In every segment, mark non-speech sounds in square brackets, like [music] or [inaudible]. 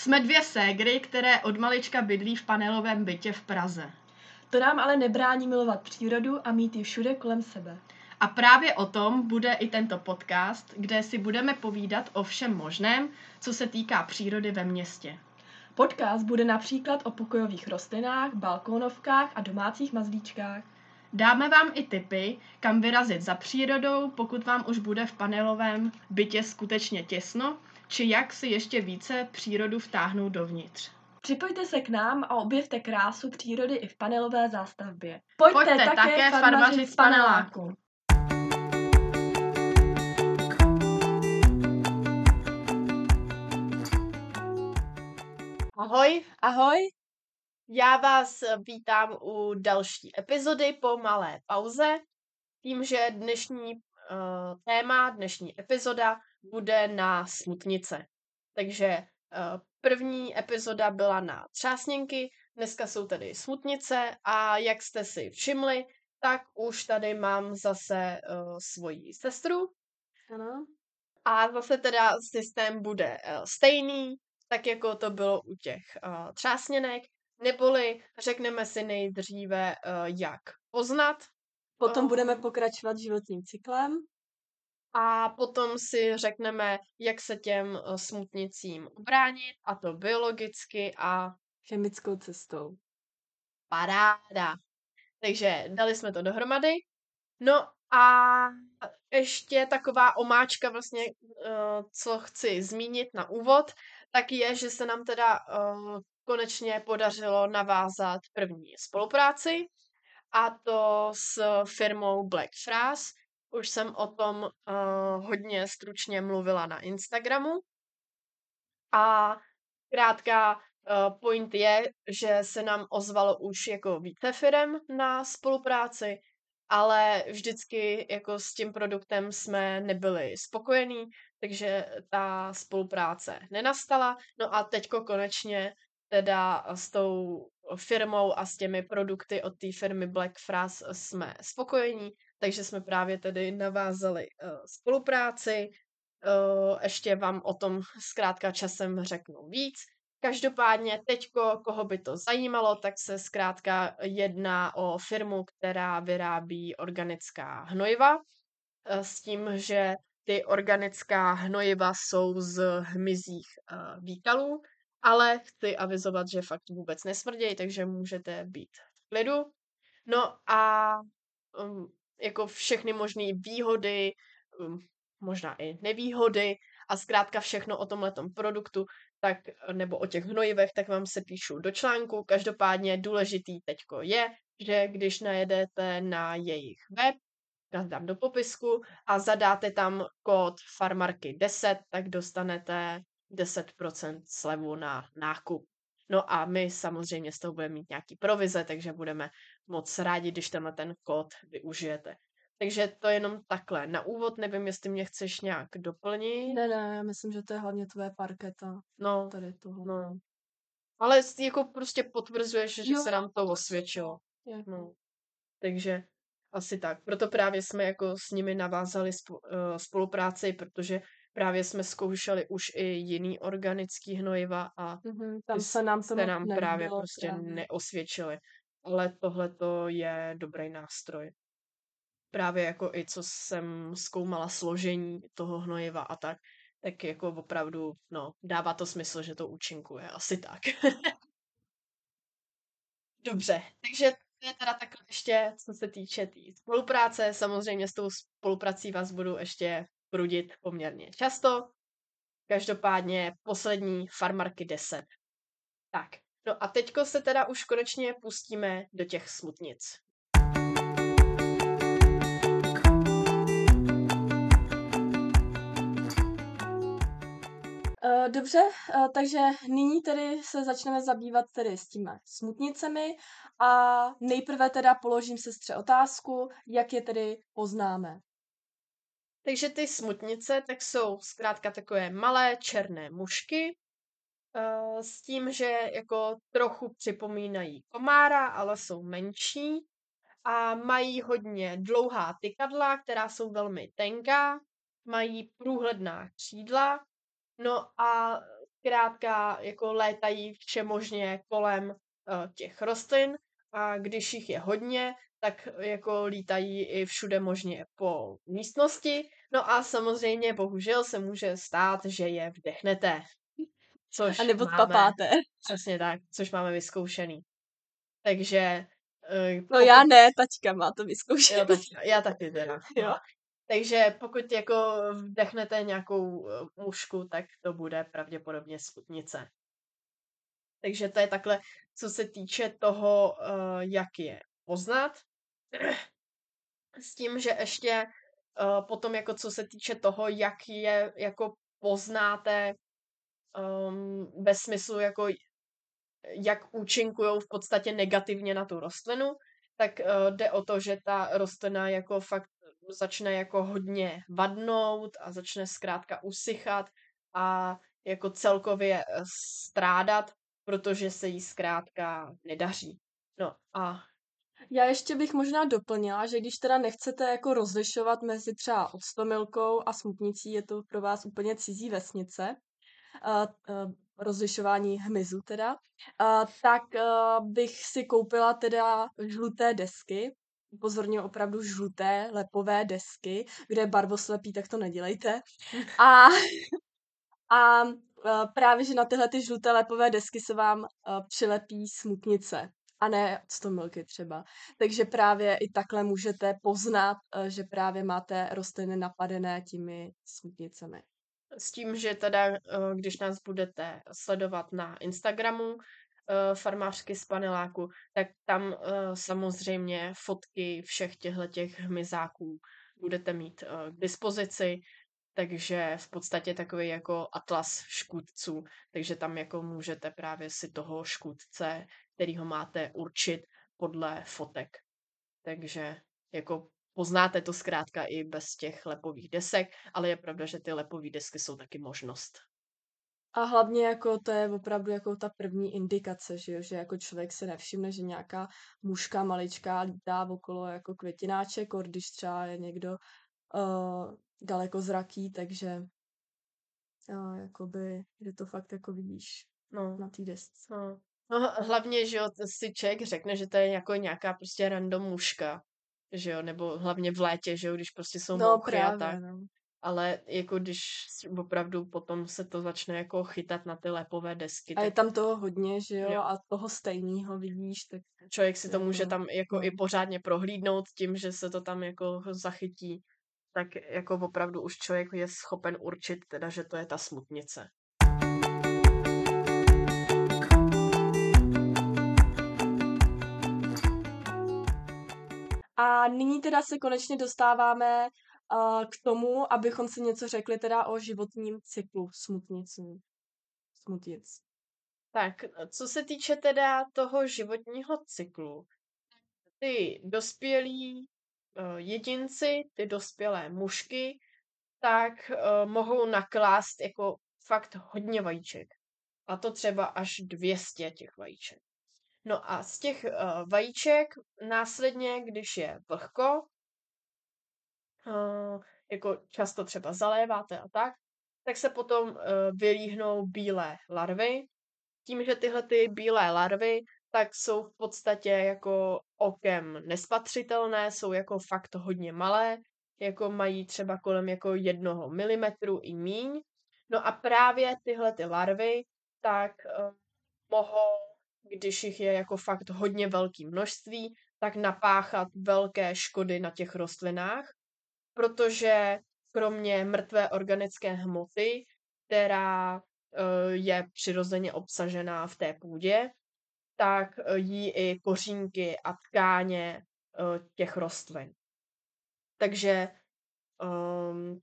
Jsme dvě ségry, které od malička bydlí v panelovém bytě v Praze. To nám ale nebrání milovat přírodu a mít ji všude kolem sebe. A právě o tom bude i tento podcast, kde si budeme povídat o všem možném, co se týká přírody ve městě. Podcast bude například o pokojových rostlinách, balkónovkách a domácích mazlíčkách. Dáme vám i tipy, kam vyrazit za přírodou, pokud vám už bude v panelovém bytě skutečně těsno, či jak si ještě více přírodu vtáhnout dovnitř. Připojte se k nám a objevte krásu přírody i v panelové zástavbě. Pojďte, Pojďte také, také farmařit z paneláku. Ahoj. Ahoj. Já vás vítám u další epizody po malé pauze. Tím, že dnešní uh, téma, dnešní epizoda bude na smutnice. Takže uh, první epizoda byla na třásněnky, dneska jsou tady smutnice a jak jste si všimli, tak už tady mám zase uh, svoji sestru. Ano. A zase teda systém bude uh, stejný, tak jako to bylo u těch uh, třásněnek, neboli řekneme si nejdříve, uh, jak poznat. Potom uh, budeme pokračovat životním cyklem. A potom si řekneme, jak se těm uh, smutnicím ubránit, a to biologicky a chemickou cestou. Paráda. Takže dali jsme to dohromady. No a ještě taková omáčka vlastně, uh, co chci zmínit na úvod, tak je, že se nám teda uh, konečně podařilo navázat první spolupráci a to s firmou Black Phrase. Už jsem o tom uh, hodně stručně mluvila na Instagramu. A krátka uh, point je, že se nám ozvalo už jako více firm na spolupráci, ale vždycky jako s tím produktem jsme nebyli spokojení, takže ta spolupráce nenastala. No a teďko konečně teda s tou firmou a s těmi produkty od té firmy Black Fras jsme spokojení, takže jsme právě tedy navázali uh, spolupráci. Uh, ještě vám o tom zkrátka časem řeknu víc. Každopádně teďko, koho by to zajímalo, tak se zkrátka jedná o firmu, která vyrábí organická hnojiva s tím, že ty organická hnojiva jsou z hmyzích výkalů, ale chci avizovat, že fakt vůbec nesmrdějí, takže můžete být v klidu. No a um, jako všechny možné výhody, um, možná i nevýhody a zkrátka všechno o tomhletom produktu tak, nebo o těch hnojivech, tak vám se píšu do článku. Každopádně důležitý teďko je, že když najedete na jejich web, já dám do popisku a zadáte tam kód farmarky 10, tak dostanete 10% slevu na nákup. No a my samozřejmě z toho budeme mít nějaký provize, takže budeme moc rádi, když tenhle ten kód využijete. Takže to je jenom takhle. Na úvod nevím, jestli mě chceš nějak doplnit. Ne, ne, já myslím, že to je hlavně tvoje parketa. No, tady toho. No. Ale jako prostě potvrzuješ, že jo. se nám to osvědčilo. Je. No. Takže asi tak. Proto právě jsme jako s nimi navázali eh, spolupráci, protože právě jsme zkoušeli už i jiný organický hnojiva a mm-hmm, tam se nám, se nám právě prostě právě. neosvědčili. Ale tohle to je dobrý nástroj právě jako i co jsem zkoumala složení toho hnojiva a tak, tak jako opravdu, no, dává to smysl, že to účinkuje, asi tak. [laughs] Dobře, takže to je teda takhle ještě, co se týče té tý spolupráce. Samozřejmě s tou spoluprací vás budu ještě prudit poměrně často. Každopádně poslední Farmarky 10. Tak, no a teďko se teda už konečně pustíme do těch smutnic. Eh, dobře, eh, takže nyní tedy se začneme zabývat tedy s těmi smutnicemi a nejprve teda položím sestře otázku, jak je tedy poznáme. Takže ty smutnice tak jsou zkrátka takové malé černé mušky eh, s tím, že jako trochu připomínají komára, ale jsou menší a mají hodně dlouhá tykadla, která jsou velmi tenká, mají průhledná křídla No a zkrátka jako létají všemožně kolem uh, těch rostlin a když jich je hodně, tak jako lítají i všude možně po místnosti. No a samozřejmě bohužel se může stát, že je vdechnete. Což A nebo máme, papáte. [laughs] Přesně tak, což máme vyzkoušený. Takže... Uh, no pokud... já ne, taťka má to vyzkoušený. Jo, taťka, já taky teda. [laughs] jo. No. Takže pokud jako vdechnete nějakou mušku, tak to bude pravděpodobně sputnice. Takže to je takhle, co se týče toho, uh, jak je poznat. [clears throat] S tím, že ještě potom, jako co se týče toho, jak je jako poznáte um, ve smyslu, jako jak účinkují v podstatě negativně na tu rostlinu, tak uh, jde o to, že ta rostlina jako fakt začne jako hodně vadnout a začne zkrátka usychat a jako celkově strádat, protože se jí zkrátka nedaří. No a já ještě bych možná doplnila, že když teda nechcete jako rozlišovat mezi třeba odstomilkou a smutnicí, je to pro vás úplně cizí vesnice, rozlišování hmyzu teda, tak bych si koupila teda žluté desky, pozorně opravdu žluté lepové desky, kde je barvoslepý, tak to nedělejte. A, a právě, že na tyhle ty žluté lepové desky se vám přilepí smutnice a ne milky třeba. Takže právě i takhle můžete poznat, že právě máte rostliny napadené těmi smutnicemi. S tím, že teda, eh, když nás budete sledovat na Instagramu, eh, farmářky z paneláku, tak tam samozřejmě fotky všech těchto těch hmyzáků budete mít k dispozici, takže v podstatě takový jako atlas škůdců, takže tam jako můžete právě si toho škůdce který ho máte určit podle fotek. Takže jako poznáte to zkrátka i bez těch lepových desek, ale je pravda, že ty lepové desky jsou taky možnost. A hlavně jako to je opravdu jako ta první indikace, že, jo? že jako člověk se nevšimne, že nějaká mužka maličká lítá okolo jako květináček, když třeba je někdo uh, daleko zraký, takže uh, jakoby, že to fakt jako vidíš no. na té desce. No. No, hlavně, že jo, si člověk řekne, že to je jako nějaká prostě random muška, že jo, nebo hlavně v létě, že jo, když prostě jsou no, mouchy a tak. No. Ale jako když opravdu potom se to začne jako chytat na ty lepové desky. A je tam toho hodně, že jo, jo. a toho stejného vidíš, tak... Člověk si to jako, může tam jako no. i pořádně prohlídnout tím, že se to tam jako zachytí. Tak jako opravdu už člověk je schopen určit teda, že to je ta smutnice. A nyní teda se konečně dostáváme uh, k tomu, abychom si něco řekli teda o životním cyklu smutniců. Smutic. Tak, co se týče teda toho životního cyklu, ty dospělí uh, jedinci, ty dospělé mušky, tak uh, mohou naklást jako fakt hodně vajíček. A to třeba až 200 těch vajíček. No a z těch uh, vajíček následně, když je vlhko, uh, jako často třeba zaléváte a tak, tak se potom uh, vylíhnou bílé larvy. Tím, že tyhle ty bílé larvy tak jsou v podstatě jako okem nespatřitelné, jsou jako fakt hodně malé, jako mají třeba kolem jako jednoho milimetru i míň. No a právě tyhle ty larvy tak uh, mohou když jich je jako fakt hodně velké množství, tak napáchat velké škody na těch rostlinách, protože kromě mrtvé organické hmoty, která e, je přirozeně obsažená v té půdě, tak e, jí i kořínky a tkáně e, těch rostlin. Takže um,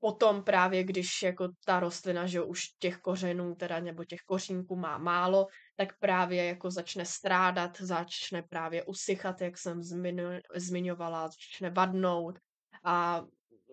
potom právě, když jako ta rostlina, že už těch kořenů teda nebo těch kořínků má málo, tak právě jako začne strádat, začne právě usychat, jak jsem zmiňovala, začne vadnout a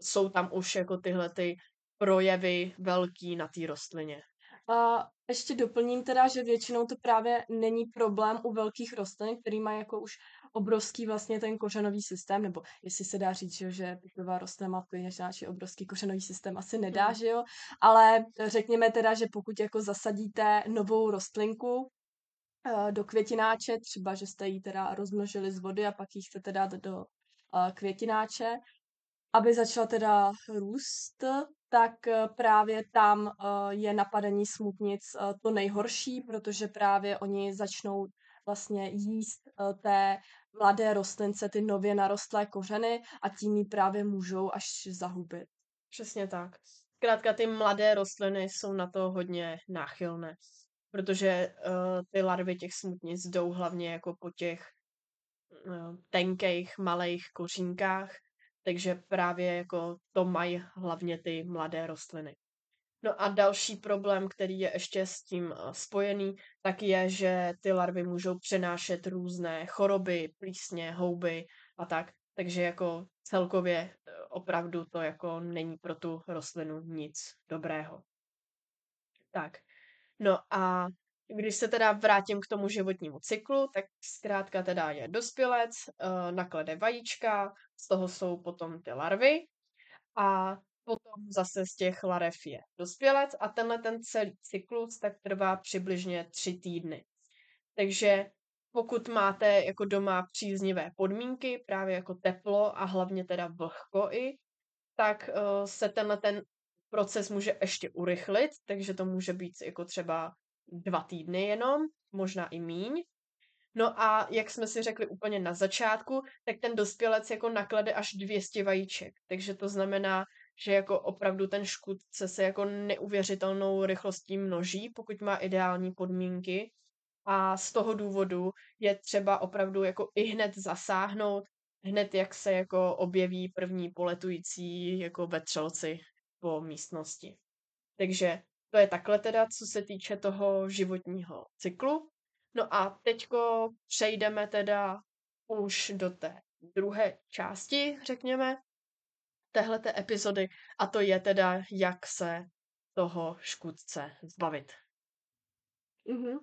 jsou tam už jako tyhle ty projevy velký na té rostlině. A ještě doplním teda, že většinou to právě není problém u velkých rostlin, který mají jako už obrovský vlastně ten kořenový systém, nebo jestli se dá říct, že, pitová rostlina má nějaký obrovský kořenový systém, asi nedá, mm. že jo, ale řekněme teda, že pokud jako zasadíte novou rostlinku uh, do květináče, třeba, že jste ji teda rozmnožili z vody a pak ji chcete dát do uh, květináče, aby začala teda růst, tak eh, právě tam eh, je napadení smutnic eh, to nejhorší, protože právě oni začnou vlastně jíst té mladé rostlince, ty nově narostlé kořeny a tím ji právě můžou až zahubit. Přesně tak. Zkrátka ty mladé rostliny jsou na to hodně náchylné, protože uh, ty larvy těch smutnic jdou hlavně jako po těch uh, tenkých, malých kořínkách takže právě jako to mají hlavně ty mladé rostliny. No a další problém, který je ještě s tím eh, spojený, tak je, že ty larvy můžou přenášet různé choroby, plísně, houby a tak. Takže jako celkově eh, opravdu to jako není pro tu rostlinu nic dobrého. Tak, no a když se teda vrátím k tomu životnímu cyklu, tak zkrátka teda je dospělec, uh, naklade vajíčka, z toho jsou potom ty larvy a potom zase z těch larev je dospělec a tenhle ten celý cyklus tak trvá přibližně tři týdny. Takže pokud máte jako doma příznivé podmínky, právě jako teplo a hlavně teda vlhko i, tak uh, se tenhle ten proces může ještě urychlit, takže to může být jako třeba dva týdny jenom, možná i míň. No a jak jsme si řekli úplně na začátku, tak ten dospělec jako naklade až 200 vajíček. Takže to znamená, že jako opravdu ten škůdce se jako neuvěřitelnou rychlostí množí, pokud má ideální podmínky. A z toho důvodu je třeba opravdu jako i hned zasáhnout, hned jak se jako objeví první poletující jako vetřelci po místnosti. Takže to je takhle teda, co se týče toho životního cyklu. No a teďko přejdeme teda už do té druhé části, řekněme, téhleté epizody a to je teda, jak se toho škůdce zbavit. Mm-hmm.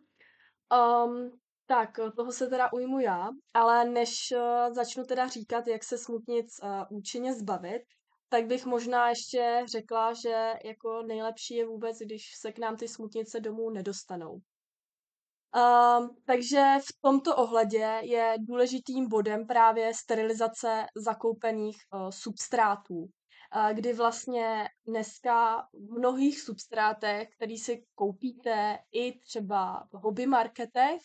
Um, tak, toho se teda ujmu já, ale než uh, začnu teda říkat, jak se smutnic uh, účinně zbavit, tak bych možná ještě řekla, že jako nejlepší je vůbec, když se k nám ty smutnice domů nedostanou. Uh, takže v tomto ohledě je důležitým bodem právě sterilizace zakoupených uh, substrátů, uh, kdy vlastně dneska v mnohých substrátech, který si koupíte i třeba v hobby marketech,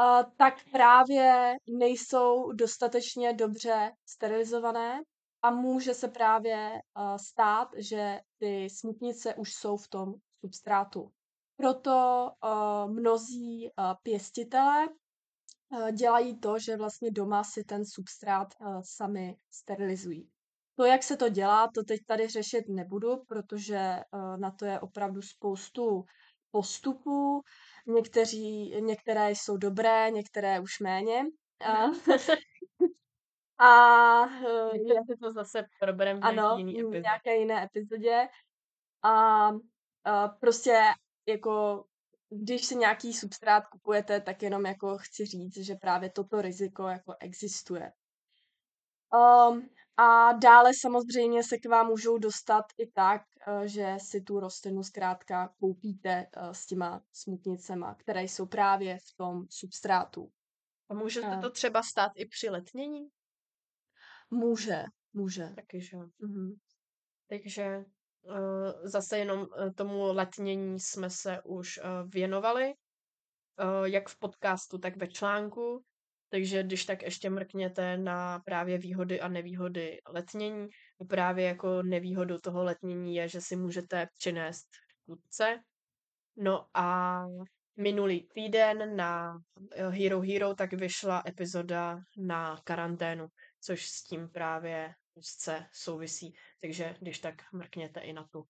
uh, tak právě nejsou dostatečně dobře sterilizované a může se právě uh, stát, že ty smutnice už jsou v tom substrátu. Proto uh, mnozí uh, pěstitelé uh, dělají to, že vlastně doma si ten substrát uh, sami sterilizují. To, jak se to dělá, to teď tady řešit nebudu, protože uh, na to je opravdu spoustu postupů. Někteří, některé jsou dobré, některé už méně. A [laughs] uh, já si to zase proberem v ano, jiný epizodě. nějaké jiné epizodě. A uh, prostě jako když si nějaký substrát kupujete, tak jenom jako chci říct, že právě toto riziko jako existuje. Um, a dále samozřejmě se k vám můžou dostat i tak, uh, že si tu rostlinu zkrátka koupíte uh, s těma smutnicema, které jsou právě v tom substrátu. A může uh, to třeba stát i při letnění? Může, může. Taky, že mm-hmm. Takže uh, zase jenom uh, tomu letnění jsme se už uh, věnovali, jak v podcastu, tak ve článku. Takže když tak ještě mrkněte na právě výhody a nevýhody letnění. Právě jako nevýhodou toho letnění je, že si můžete přinést škůdce. No a minulý týden na Hero Hero tak vyšla epizoda na karanténu což s tím právě úzce souvisí. Takže když tak mrkněte i na tu.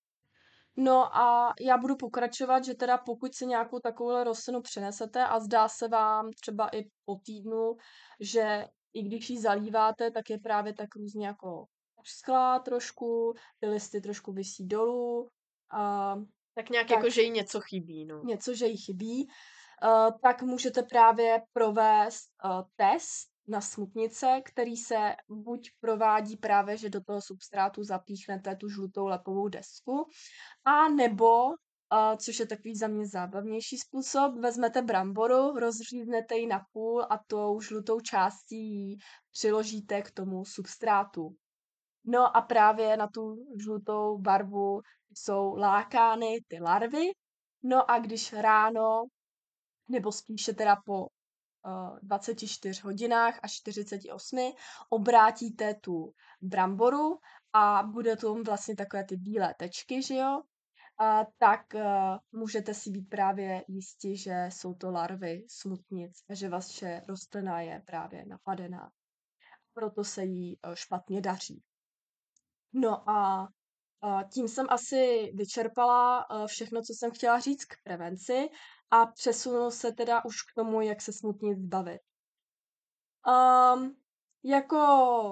No a já budu pokračovat, že teda pokud si nějakou takovou rostlinu přenesete a zdá se vám třeba i po týdnu, že i když ji zalíváte, tak je právě tak různě jako skla trošku, ty listy trošku vysí dolů a Tak nějak Tak. jako, že jí něco chybí, no. něco, že jí chybí, uh, tak můžete právě provést uh, test na smutnice, který se buď provádí právě, že do toho substrátu zapíchnete tu žlutou lepovou desku, a nebo, což je takový za mě zábavnější způsob, vezmete bramboru, rozříznete ji na půl a tou žlutou částí ji přiložíte k tomu substrátu. No a právě na tu žlutou barvu jsou lákány ty larvy. No a když ráno, nebo spíše teda po 24 hodinách až 48, obrátíte tu bramboru a bude tu vlastně takové ty bílé tečky, že jo? A tak uh, můžete si být právě jistí, že jsou to larvy smutnic a že vaše rostlina je právě napadená. Proto se jí uh, špatně daří. No a a tím jsem asi vyčerpala všechno, co jsem chtěla říct k prevenci a přesunu se teda už k tomu, jak se smutnit zbavit. Um, jako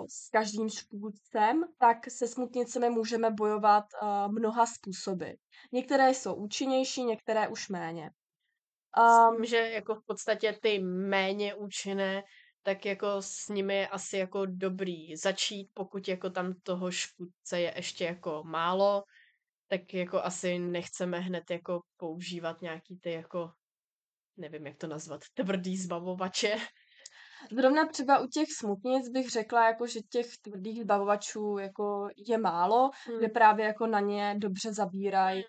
s každým škůdcem, tak se smutnicemi můžeme bojovat uh, mnoha způsoby. Některé jsou účinnější, některé už méně. S tím, Um, že jako v podstatě ty méně účinné, tak jako s nimi je asi jako dobrý začít, pokud jako tam toho škůdce je ještě jako málo, tak jako asi nechceme hned jako používat nějaký ty jako, nevím jak to nazvat, tvrdý zbavovače. Zrovna třeba u těch smutnic bych řekla, jako, že těch tvrdých zbavovačů jako je málo, Hmm. že právě jako na ně dobře zabírají.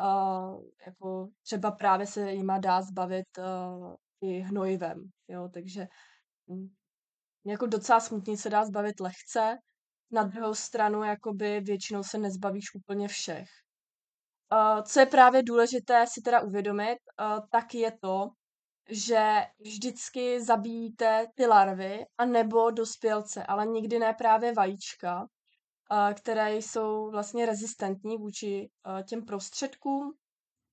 Uh, jako třeba právě se jima dá zbavit uh, i hnojivem, jo, takže hm, jako docela smutnic se dá zbavit lehce. Na druhou stranu, jakoby většinou se nezbavíš úplně všech. Uh, co je právě důležité si teda uvědomit, uh, tak je to, že vždycky zabíjíte ty larvy a nebo dospělce, ale nikdy ne právě vajíčka, a které jsou vlastně rezistentní vůči těm prostředkům,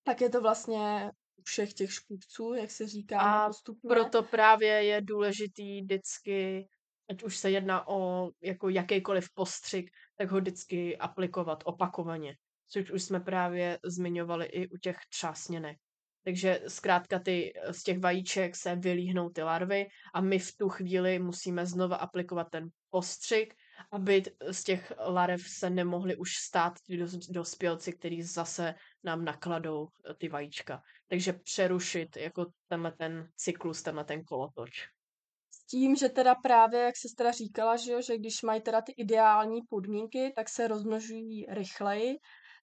tak je to vlastně u všech těch škůdců, jak se říká A postupně. proto právě je důležitý vždycky, ať už se jedná o jako jakýkoliv postřik, tak ho vždycky aplikovat opakovaně. Což už jsme právě zmiňovali i u těch třásněnek. Takže zkrátka ty, z těch vajíček se vylíhnou ty larvy a my v tu chvíli musíme znova aplikovat ten postřik, aby z těch larev se nemohly už stát ty dos- dospělci, který zase nám nakladou eh, ty vajíčka. Takže přerušit jako tenhle ten cyklus, tenhle ten kolotoč. S tím, že teda právě, jak se teda říkala, že, jo, že když mají teda ty ideální podmínky, tak se rozmnožují rychleji,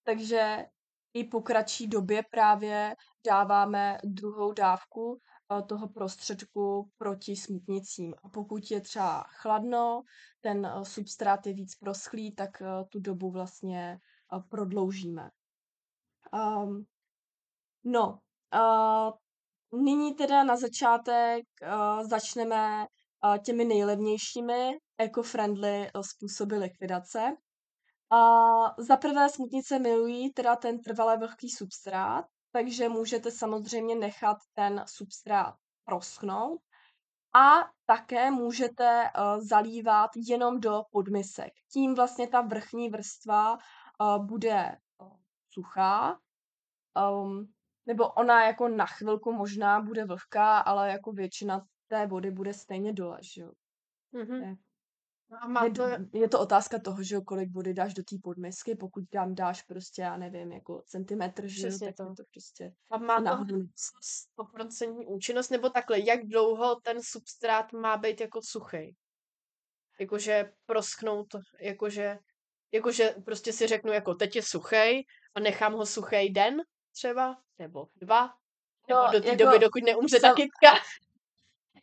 takže i po kratší době právě dáváme druhou dávku eh, toho prostředku proti smutnicím. A pokud je třeba chladno, ten eh, substrát je víc proschlý, tak eh, tu dobu vlastně prodloužíme. Um, no, uh, nyní teda na začátek uh, začneme uh, těmi nejlevnějšími eco-friendly způsoby likvidace. A za prvé smutnice milují teda ten trvalé vlhký substrát, takže můžete samozřejmě nechat ten substrát proschnout a také můžete uh, zalívat jenom do podmisek. Tím vlastně ta vrchní vrstva uh, bude uh, suchá, um, nebo ona jako na chvilku možná bude vlhká, ale jako většina té vody bude stejně dole, že jo. Je- A má to, je to otázka toho, že kolik vody dáš do té podmisky, pokud tam dáš prostě, já nevím, jako centimetr, že jo, tak to. to prostě a má náhodou. 100% účinnost, nebo takhle, jak dlouho ten substrát má být jako suchý? Jakože proschnout, jakože, jakože prostě si řeknu, jako teď je suchý a nechám ho suchý den třeba, nebo dva, nebo No, do té jako doby, dokud neumře ta sam- kytka.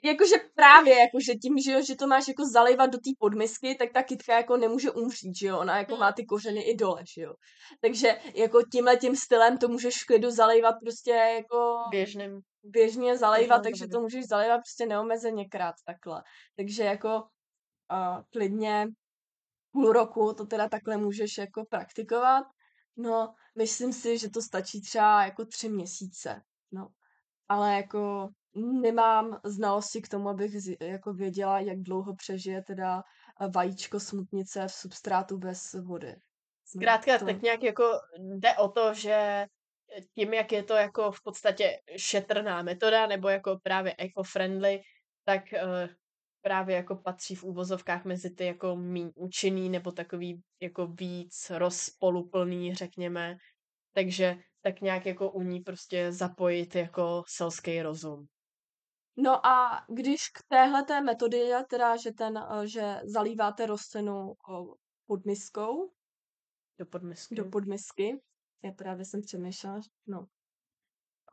Jakože právě, jakože tím, že, jo, že to máš jako zalivat do té podmisky, tak ta kytka jako nemůže umřít, že jo, ona jako má ty kořeny i dole, že jo. Takže jako tímhle tím stylem to můžeš v klidu zalejvat prostě jako Běžným. běžně Běžnou takže to můžeš zalejvat prostě neomezeně krát takhle. Takže jako uh, klidně půl roku to teda takhle můžeš jako praktikovat. No, myslím si, že to stačí třeba jako tři měsíce, no. Ale jako nemám znalosti k tomu, abych jako věděla, jak dlouho přežije teda eh, vajíčko smutnice v substrátu bez vody. Zkrátka, to- tak nějak jako jde o to, že tím, jak je to jako v podstatě šetrná metoda, nebo jako právě eco-friendly, tak uh, právě jako patří v úvozovkách mezi ty jako míň účinný, nebo takový jako víc rozpoluplný, řekněme. Takže tak nějak jako u ní prostě zapojit jako selský rozum. No a když k téhle té metody, teda, že, ten, eh, že zalíváte rostlinu pod miskou, do podmisky. Do podmisky. Já právě jsem přemýšlela, no,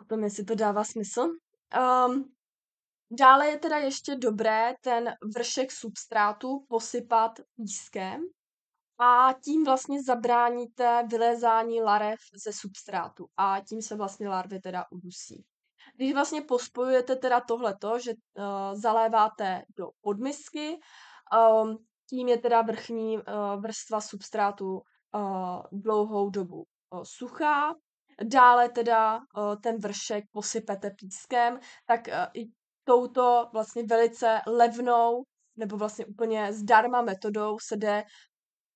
o tom, jestli to dává smysl. Um, dále je teda ještě dobré ten vršek substrátu posypat pískem a tím vlastně zabráníte vylézání larev ze substrátu a tím se vlastně larvy teda udusí. Když vlastně pospojujete teda tohleto, že uh, zaléváte do podmisky, um, tím je teda vrchní uh, vrstva substrátu uh, dlouhou dobu uh, suchá, dále teda uh, ten vršek posypete pískem, tak uh, i touto vlastně velice levnou nebo vlastně úplně zdarma metodou se jde,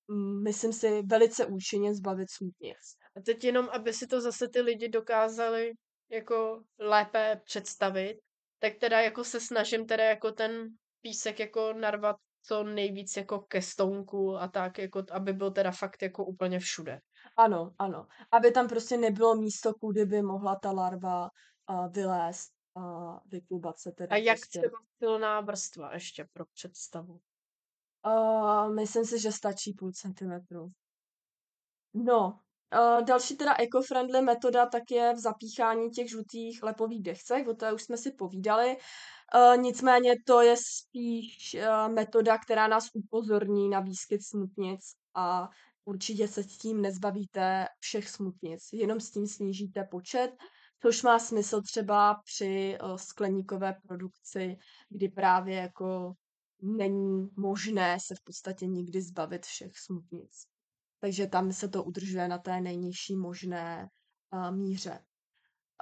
um, myslím si, velice účinně zbavit smutnic. A teď jenom, aby si to zase ty lidi dokázali jako lépe představit, tak teda jako se snažím teda jako ten písek jako narvat co nejvíc jako ke stounku a tak, jako, aby byl teda fakt jako úplně všude. Ano, ano. Aby tam prostě nebylo místo, kudy by mohla ta larva uh, vylézt a vyklubat se teda. A jak prostě. třeba silná vrstva ještě pro představu? Uh, myslím si, že stačí půl centimetru. No, Uh, další teda eco-friendly metoda tak je v zapíchání těch žlutých lepových dechcech, o té už jsme si povídali. Uh, nicméně to je spíš uh, metoda, která nás upozorní na výskyt smutnic a určitě se s tím nezbavíte všech smutnic, jenom s tím snížíte počet, což má smysl třeba při skleníkové produkci, kdy právě jako není možné se v podstatě nikdy zbavit všech smutnic takže tam se to udržuje na té nejnižší možné uh, míře.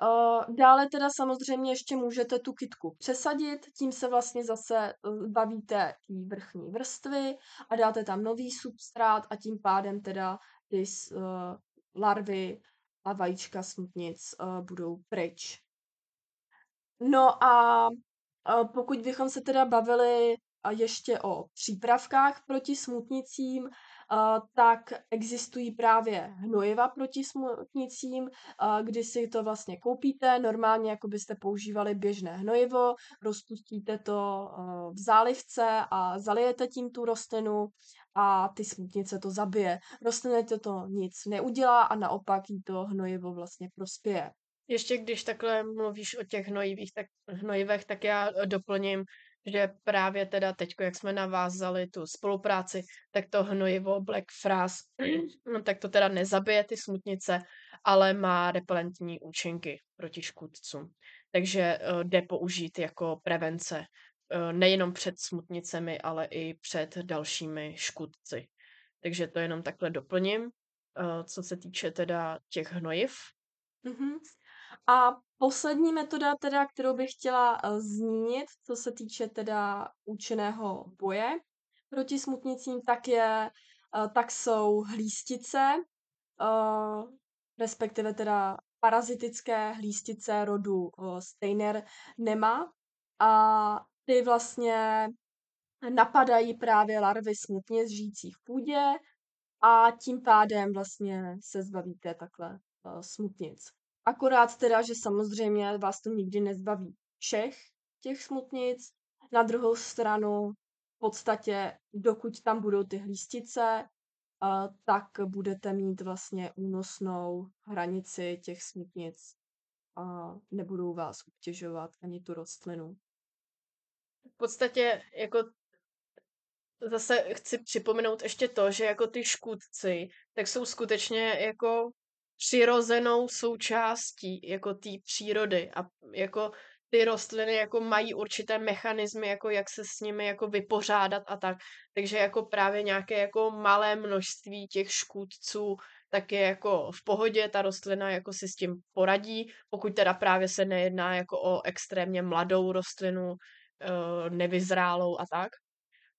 Uh, dále teda samozřejmě ještě můžete tu kitku přesadit, tím se vlastně zase bavíte té vrchní vrstvy a dáte tam nový substrát a tím pádem teda ty uh, larvy a vajíčka smutnic uh, budou pryč. No a uh, pokud bychom se teda bavili ještě o přípravkách proti smutnicím, tak existují právě hnojiva proti smutnicím, kdy si to vlastně koupíte, normálně jako byste používali běžné hnojivo, rozpustíte to v zálivce a zalijete tím tu rostlinu a ty smutnice to zabije. Rostlině to nic neudělá a naopak jí to hnojivo vlastně prospěje. Ještě když takhle mluvíš o těch hnojivých, tak, hnojivech, tak já doplním, že právě teda teď, jak jsme navázali tu spolupráci, tak to hnojivo Black Fras, [clears throat] no, tak to teda nezabije ty smutnice, ale má repelentní účinky proti škůdcům. Takže uh, jde použít jako prevence uh, nejenom před smutnicemi, ale i před dalšími škůdci. Takže to jenom takhle doplním, uh, co se týče teda těch hnojiv. Mm-hmm. A poslední metoda, teda, kterou bych chtěla uh, zmínit, co se týče teda účinného boje proti smutnicím, tak je, uh, tak jsou hlístice, uh, respektive teda parazitické hlístice rodu Steiner nemá. A ty vlastně napadají právě larvy smutnic žijící v půdě a tím pádem vlastně se zbavíte takhle smutnic. Akorát teda, že samozřejmě vás to nikdy nezbaví všech těch smutnic. Na druhou stranu, v podstatě, dokud tam budou ty hlístice, tak budete mít vlastně únosnou hranici těch smutnic a nebudou vás obtěžovat ani tu rostlinu. V podstatě jako zase chci připomenout ještě to, že jako ty škůdci, tak jsou skutečně jako přirozenou součástí jako té přírody a jako ty rostliny jako mají určité mechanismy, jako jak se s nimi jako vypořádat a tak. Takže jako právě nějaké jako malé množství těch škůdců tak je jako v pohodě, ta rostlina jako si s tím poradí, pokud teda právě se nejedná jako o extrémně mladou rostlinu, eh, nevyzrálou a tak.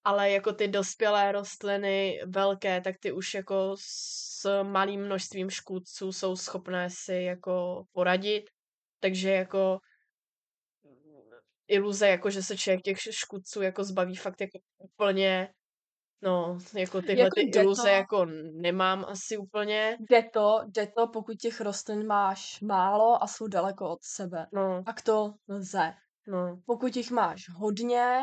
Ale jako ty dospělé rostliny velké, tak ty už jako s malým množstvím škůdců jsou schopné si jako poradit, takže jako iluze, jako že se člověk těch škůdců jako zbaví fakt jako úplně No, jako tyhle jako ty iluze to, jako nemám asi úplně. Jde to, jde to, pokud těch rostlin máš málo a jsou daleko od sebe. No. A to lze. No. Pokud jich máš hodně,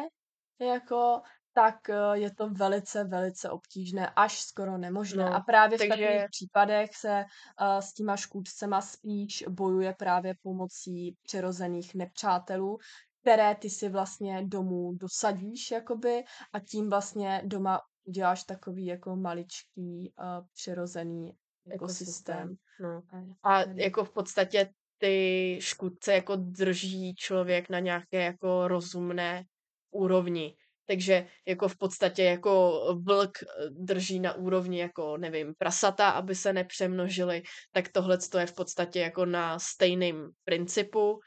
jako, tak eh, je to velice, velice obtížné, až skoro nemožné. No, a právě takže... v takových případech se uh, s těma škůdcema spíš bojuje právě pomocí přirozených nepřátelů, které ty si vlastně domů dosadíš, jakoby, a tím vlastně doma uděláš takový jako maličký uh, přirozený ekosystém. No. A jako v podstatě ty škůdce jako drží člověk na nějaké jako rozumné úrovni. Takže jako v podstatě jako vlk drží na úrovni jako, nevím, prasata, aby se nepřemnožili, tak tohle je v podstatě jako na stejném principu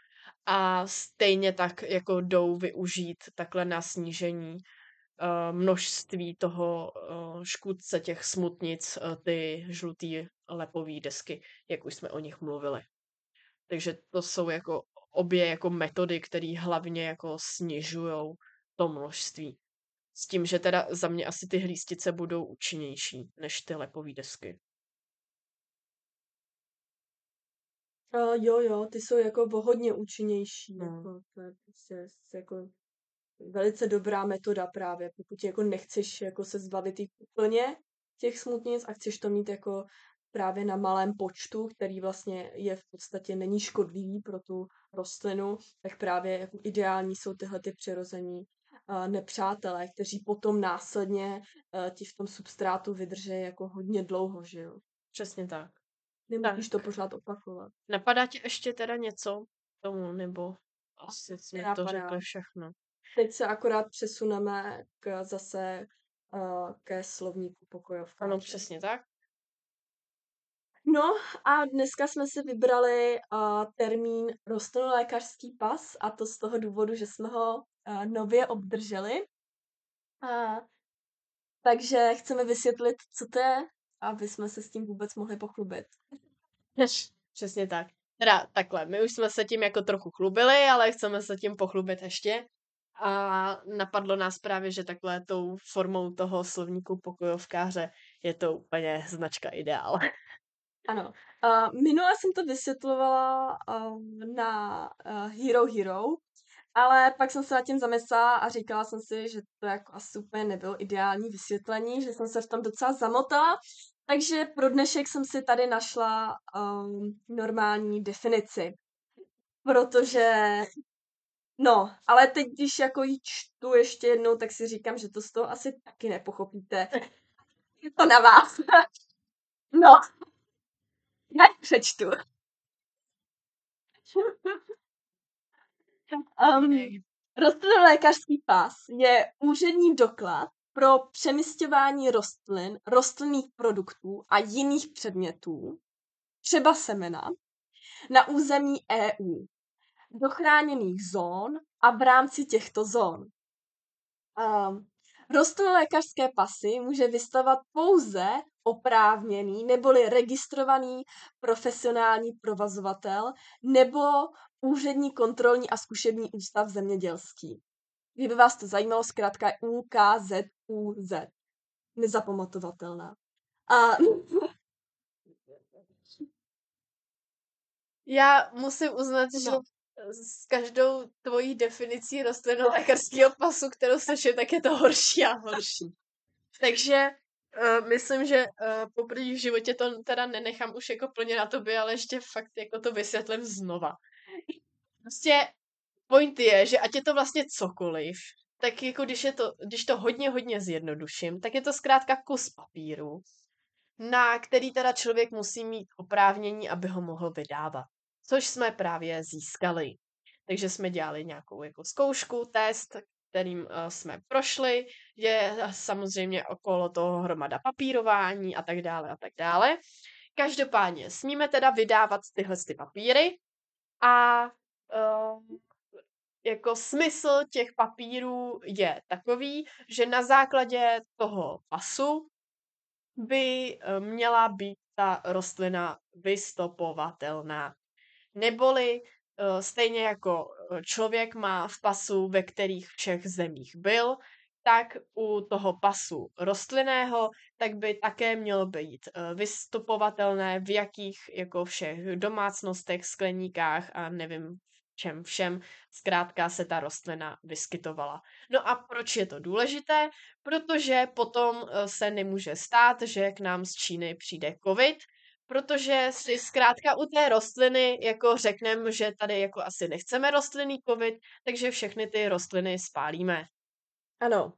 a stejně tak jako jdou využít takhle na snížení uh, množství toho uh, škůdce těch smutnic, ty žlutý lepový desky, jak už jsme o nich mluvili. Takže to jsou jako obě jako metody, které hlavně jako snižují to množství. S tím, že teda za mě asi ty hlístice budou účinnější než ty lepové desky. Uh, jo, jo, ty jsou jako hodně účinnější. No. Jako, to je prostě jako velice dobrá metoda právě, pokud jako nechceš jako se zbavit jich úplně těch smutnic a chceš to mít jako právě na malém počtu, který vlastně je v podstatě není škodlivý pro tu rostlinu, tak právě jako ideální jsou tyhle ty přirození nepřátelé, kteří potom následně uh, ti v tom substrátu vydrží jako hodně dlouho, že jo. Přesně tak. Tak. to pořád opakovat. Napadá ti ještě teda něco tomu, nebo asi jsme to řekli všechno. Teď se akorát přesuneme k zase uh, ke slovníku pokojovka. Ano, přesně tak. No a dneska jsme si vybrali uh, termín rostlinolékařský pas a to z toho důvodu, že jsme ho nově obdrželi. Uh, takže chceme vysvětlit, co to je, aby jsme se s tím vůbec mohli pochlubit. [laughs] Přesně tak. Teda takhle, my už jsme se tím jako trochu chlubili, ale chceme se tím pochlubit ještě. A napadlo nás právě, že takhle tou formou toho slovníku pokojovkáře je to úplně značka ideál. [laughs] Ano. Uh, minule jsem to vysvětlovala uh, na uh, Hero Hero, ale pak jsem se nad tím zamyslela a říkala jsem si, že to jako asi úplně nebylo ideální vysvětlení, že jsem se v tom docela zamotala, takže pro dnešek jsem si tady našla um, normální definici. Protože, no, ale teď, když jako ji čtu ještě jednou, tak si říkám, že to z toho asi taky nepochopíte. Je to na vás. [laughs] no, já přečtu. Um, rostlinolékařský pás je úřední doklad pro přemysťování rostlin, rostlinných produktů a jiných předmětů, třeba semena, na území EU, do chráněných zón a v rámci těchto zón. Um, rostlinolékařské pasy může vystavovat pouze oprávněný neboli registrovaný profesionální provazovatel nebo úřední kontrolní a zkušební ústav zemědělský. Kdyby vás to zajímalo, zkrátka je UKZUZ. Nezapamatovatelná. A... Já musím uznat, no. že s každou tvojí definicí rostlinolékařského pasu, kterou slyším, tak je to horší a horší. Takže uh, myslím, že uh, poprvé v životě to teda nenechám už jako plně na tobě, ale ještě fakt jako to vysvětlím znova. Prostě point je, že ať je to vlastně cokoliv, tak jako když, je to, když to hodně, hodně zjednoduším, tak je to zkrátka kus papíru, na který teda člověk musí mít oprávnění, aby ho mohl vydávat. Což jsme právě získali. Takže jsme dělali nějakou jako zkoušku, test, kterým uh, jsme prošli. Je samozřejmě okolo toho hromada papírování a tak dále a tak dále. Každopádně smíme teda vydávat tyhle ty papíry a uh, jako smysl těch papírů je takový, že na základě toho pasu by eh, měla být ta rostlina vystopovatelná. Neboli eh, stejně jako eh, člověk má v pasu, ve kterých všech zemích byl, tak u toho pasu rostlinného, tak by také mělo být vystupovatelné v jakých jako všech domácnostech, skleníkách a nevím čem všem zkrátka se ta rostlina vyskytovala. No a proč je to důležité? Protože potom eh, se nemůže stát, že k nám z Číny přijde covid, protože si zkrátka u té rostliny jako řekneme, že tady jako asi nechceme rostlinný covid, takže všechny ty rostliny spálíme. Ano.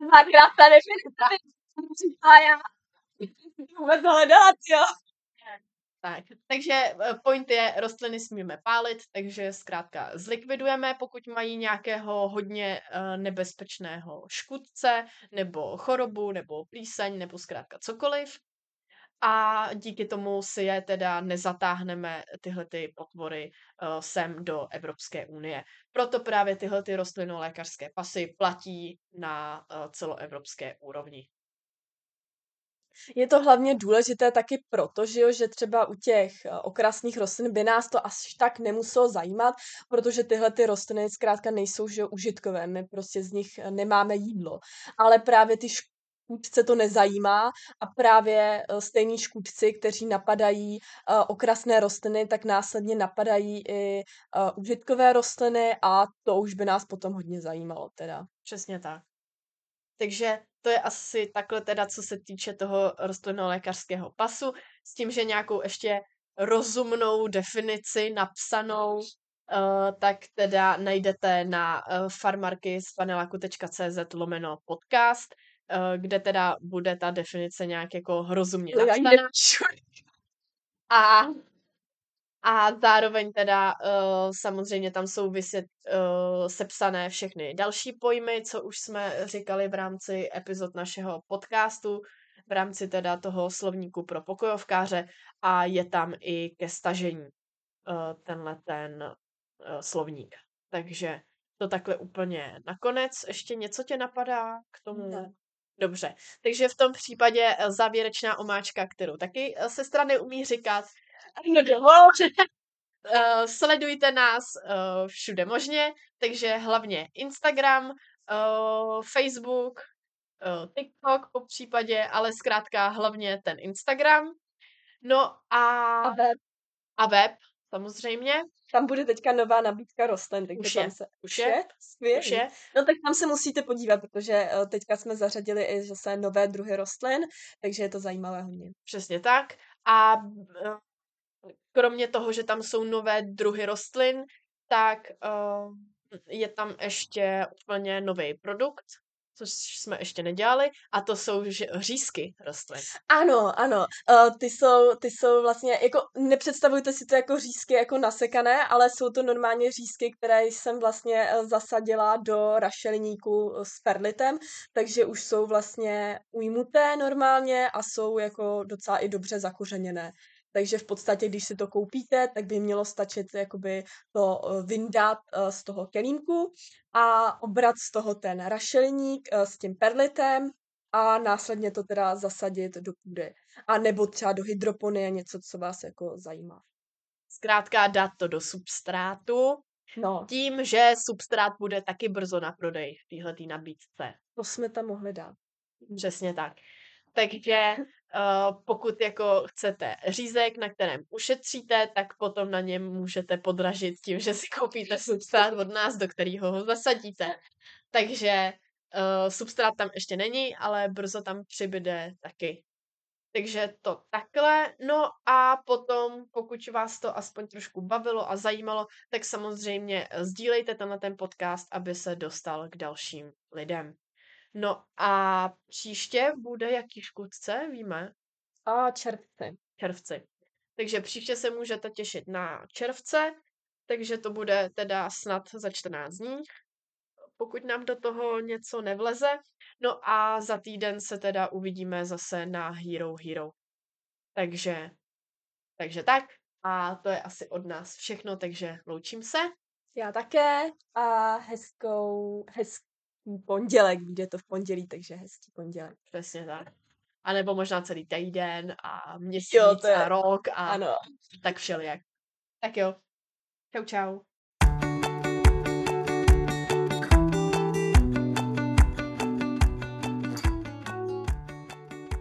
Dvakrát ta definice. [laughs] A já vůbec hledat, jo. Tak, takže eh, point je, rostliny smíme pálit, takže zkrátka zlikvidujeme, pokud mají nějakého hodně uh, nebezpečného škůdce, nebo chorobu, nebo plíseň, nebo zkrátka cokoliv. A díky tomu si je teda nezatáhneme tyhle ty potvory uh, sem do Evropské unie. Proto právě tyhle ty rostlinolékařské pasy platí na celoevropské úrovni. Je to hlavně důležité taky proto, že, jo, že třeba u těch eh, okrasných rostlin by nás to až tak nemuselo zajímat, protože tyhle ty rostliny zkrátka nejsou že užitkové, my prostě z nich eh, nemáme jídlo. Ale právě ty škůdce to nezajímá a právě eh, stejní škůdci, kteří napadají okrasné rostliny, tak následně napadají i užitkové rostliny a to už by nás potom hodně zajímalo teda. Přesně tak. Takže to je asi takhle teda, co se týče toho rostlinolékařského pasu, s tím, že nějakou ještě rozumnou definici napsanou, uh, tak teda najdete na uh, farmarky z lomeno podcast, uh, kde teda bude ta definice nějak jako rozumně napsaná. A a zároveň teda uh, samozřejmě tam jsou vysvět, uh, sepsané všechny další pojmy, co už jsme říkali v rámci epizod našeho podcastu, v rámci teda toho slovníku pro pokojovkáře a je tam i ke stažení uh, tenhle ten uh, slovník. Takže to takhle úplně nakonec. Ještě něco tě napadá k tomu? Ne. Dobře, takže v tom případě závěrečná omáčka, kterou taky sestra neumí říkat, [laughs] No dovolte. Uh, sledujte nás uh, všude možně, takže hlavně Instagram, uh, Facebook, uh, TikTok po případě, ale zkrátka hlavně ten Instagram. No a... A web. A web, samozřejmě. Tam bude teďka nová nabídka rostlin, takže už tam je, se... Už je, Už je. No tak tam se musíte podívat, protože teďka jsme zařadili i zase nové druhy rostlin, takže je to zajímavé hodně. Přesně tak. A kromě toho, že tam jsou nové druhy rostlin, tak uh, je tam ještě úplně nový produkt, což jsme ještě nedělali, a to jsou řízky rostlin. Ano, ano, uh, ty, jsou, ty jsou vlastně, jako nepředstavujte si to jako řízky jako nasekané, ale jsou to normálně řízky, které jsem vlastně uh, zasadila do rašelníku s perlitem, takže už jsou vlastně ujmuté normálně a jsou jako docela i dobře zakořeněné. Takže v podstatě, když si to koupíte, tak by mělo stačit jakoby to eh, vyndat eh, z toho kelímku a obrat z toho ten rašelník eh, s tím perlitem a následně to teda zasadit do půdy. A nebo třeba do hydropony a něco, co vás jako zajímá. Zkrátka dát to do substrátu, no. tím, že substrát bude taky brzo na prodej v téhle nabídce. To jsme tam mohli dát. Přesně tak. Takže pokud jako chcete řízek, na kterém ušetříte, tak potom na něm můžete podražit tím, že si koupíte substrát od nás, do kterého ho zasadíte. Takže uh, substrát tam ještě není, ale brzo tam přibyde taky. Takže to takhle. No a potom, pokud vás to aspoň trošku bavilo a zajímalo, tak samozřejmě sdílejte tenhle ten podcast, aby se dostal k dalším lidem. No a příště bude jaký škůdce, víme? A červci. Červci. Takže příště se můžete těšit na červce, takže to bude teda snad za 14 dní, pokud nám do toho něco nevleze. No a za týden se teda uvidíme zase na Hero Hero. Takže, takže tak. A to je asi od nás všechno, takže loučím se. Já také a hezkou, hezký pondělek, vyjde to v pondělí, takže hezký pondělek. Přesně tak. A nebo možná celý týden a měsíc Jo, to je- a rok a Ano. tak všelijak. Tak jo. Čau, čau.